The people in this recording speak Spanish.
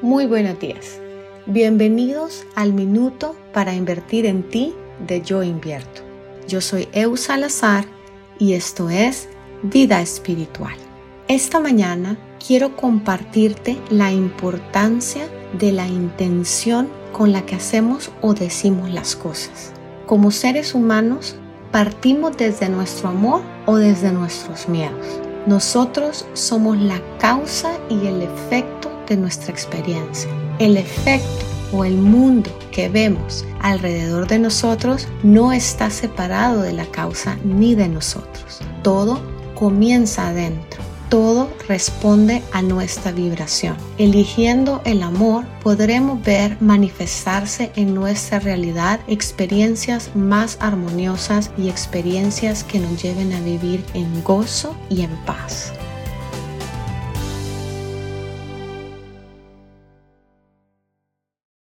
Muy buenos días. Bienvenidos al Minuto para Invertir en Ti de Yo Invierto. Yo soy Eu Salazar y esto es Vida Espiritual. Esta mañana quiero compartirte la importancia de la intención con la que hacemos o decimos las cosas. Como seres humanos, partimos desde nuestro amor o desde nuestros miedos. Nosotros somos la causa y el efecto de nuestra experiencia. El efecto o el mundo que vemos alrededor de nosotros no está separado de la causa ni de nosotros. Todo comienza adentro. Todo responde a nuestra vibración. Eligiendo el amor, podremos ver manifestarse en nuestra realidad experiencias más armoniosas y experiencias que nos lleven a vivir en gozo y en paz.